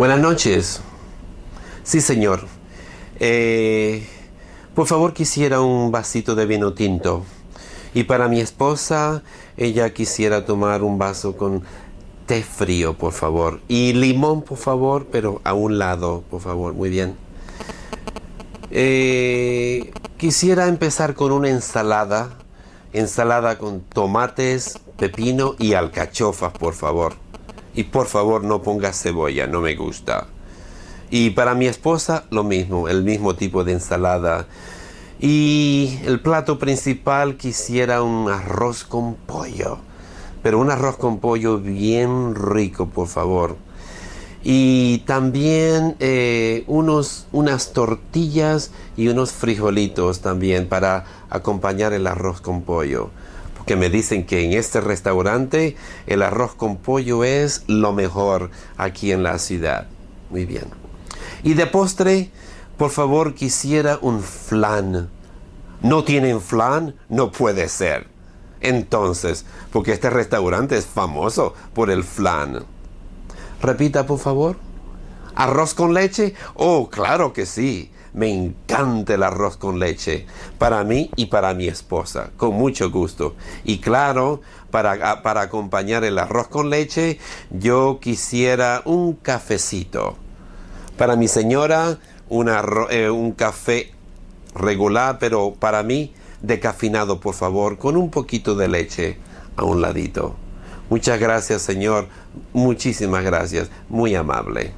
Buenas noches. Sí, señor. Eh, por favor, quisiera un vasito de vino tinto. Y para mi esposa, ella quisiera tomar un vaso con té frío, por favor. Y limón, por favor, pero a un lado, por favor. Muy bien. Eh, quisiera empezar con una ensalada. Ensalada con tomates, pepino y alcachofas, por favor. Y por favor no ponga cebolla, no me gusta. Y para mi esposa lo mismo, el mismo tipo de ensalada. Y el plato principal quisiera un arroz con pollo. Pero un arroz con pollo bien rico, por favor. Y también eh, unos, unas tortillas y unos frijolitos también para acompañar el arroz con pollo que me dicen que en este restaurante el arroz con pollo es lo mejor aquí en la ciudad. Muy bien. Y de postre, por favor, quisiera un flan. ¿No tienen flan? No puede ser. Entonces, porque este restaurante es famoso por el flan. Repita, por favor. ¿Arroz con leche? Oh, claro que sí. Me encanta el arroz con leche para mí y para mi esposa, con mucho gusto. Y claro, para, para acompañar el arroz con leche, yo quisiera un cafecito. Para mi señora, eh, un café regular, pero para mí, decafinado, por favor, con un poquito de leche a un ladito. Muchas gracias, Señor. Muchísimas gracias. Muy amable.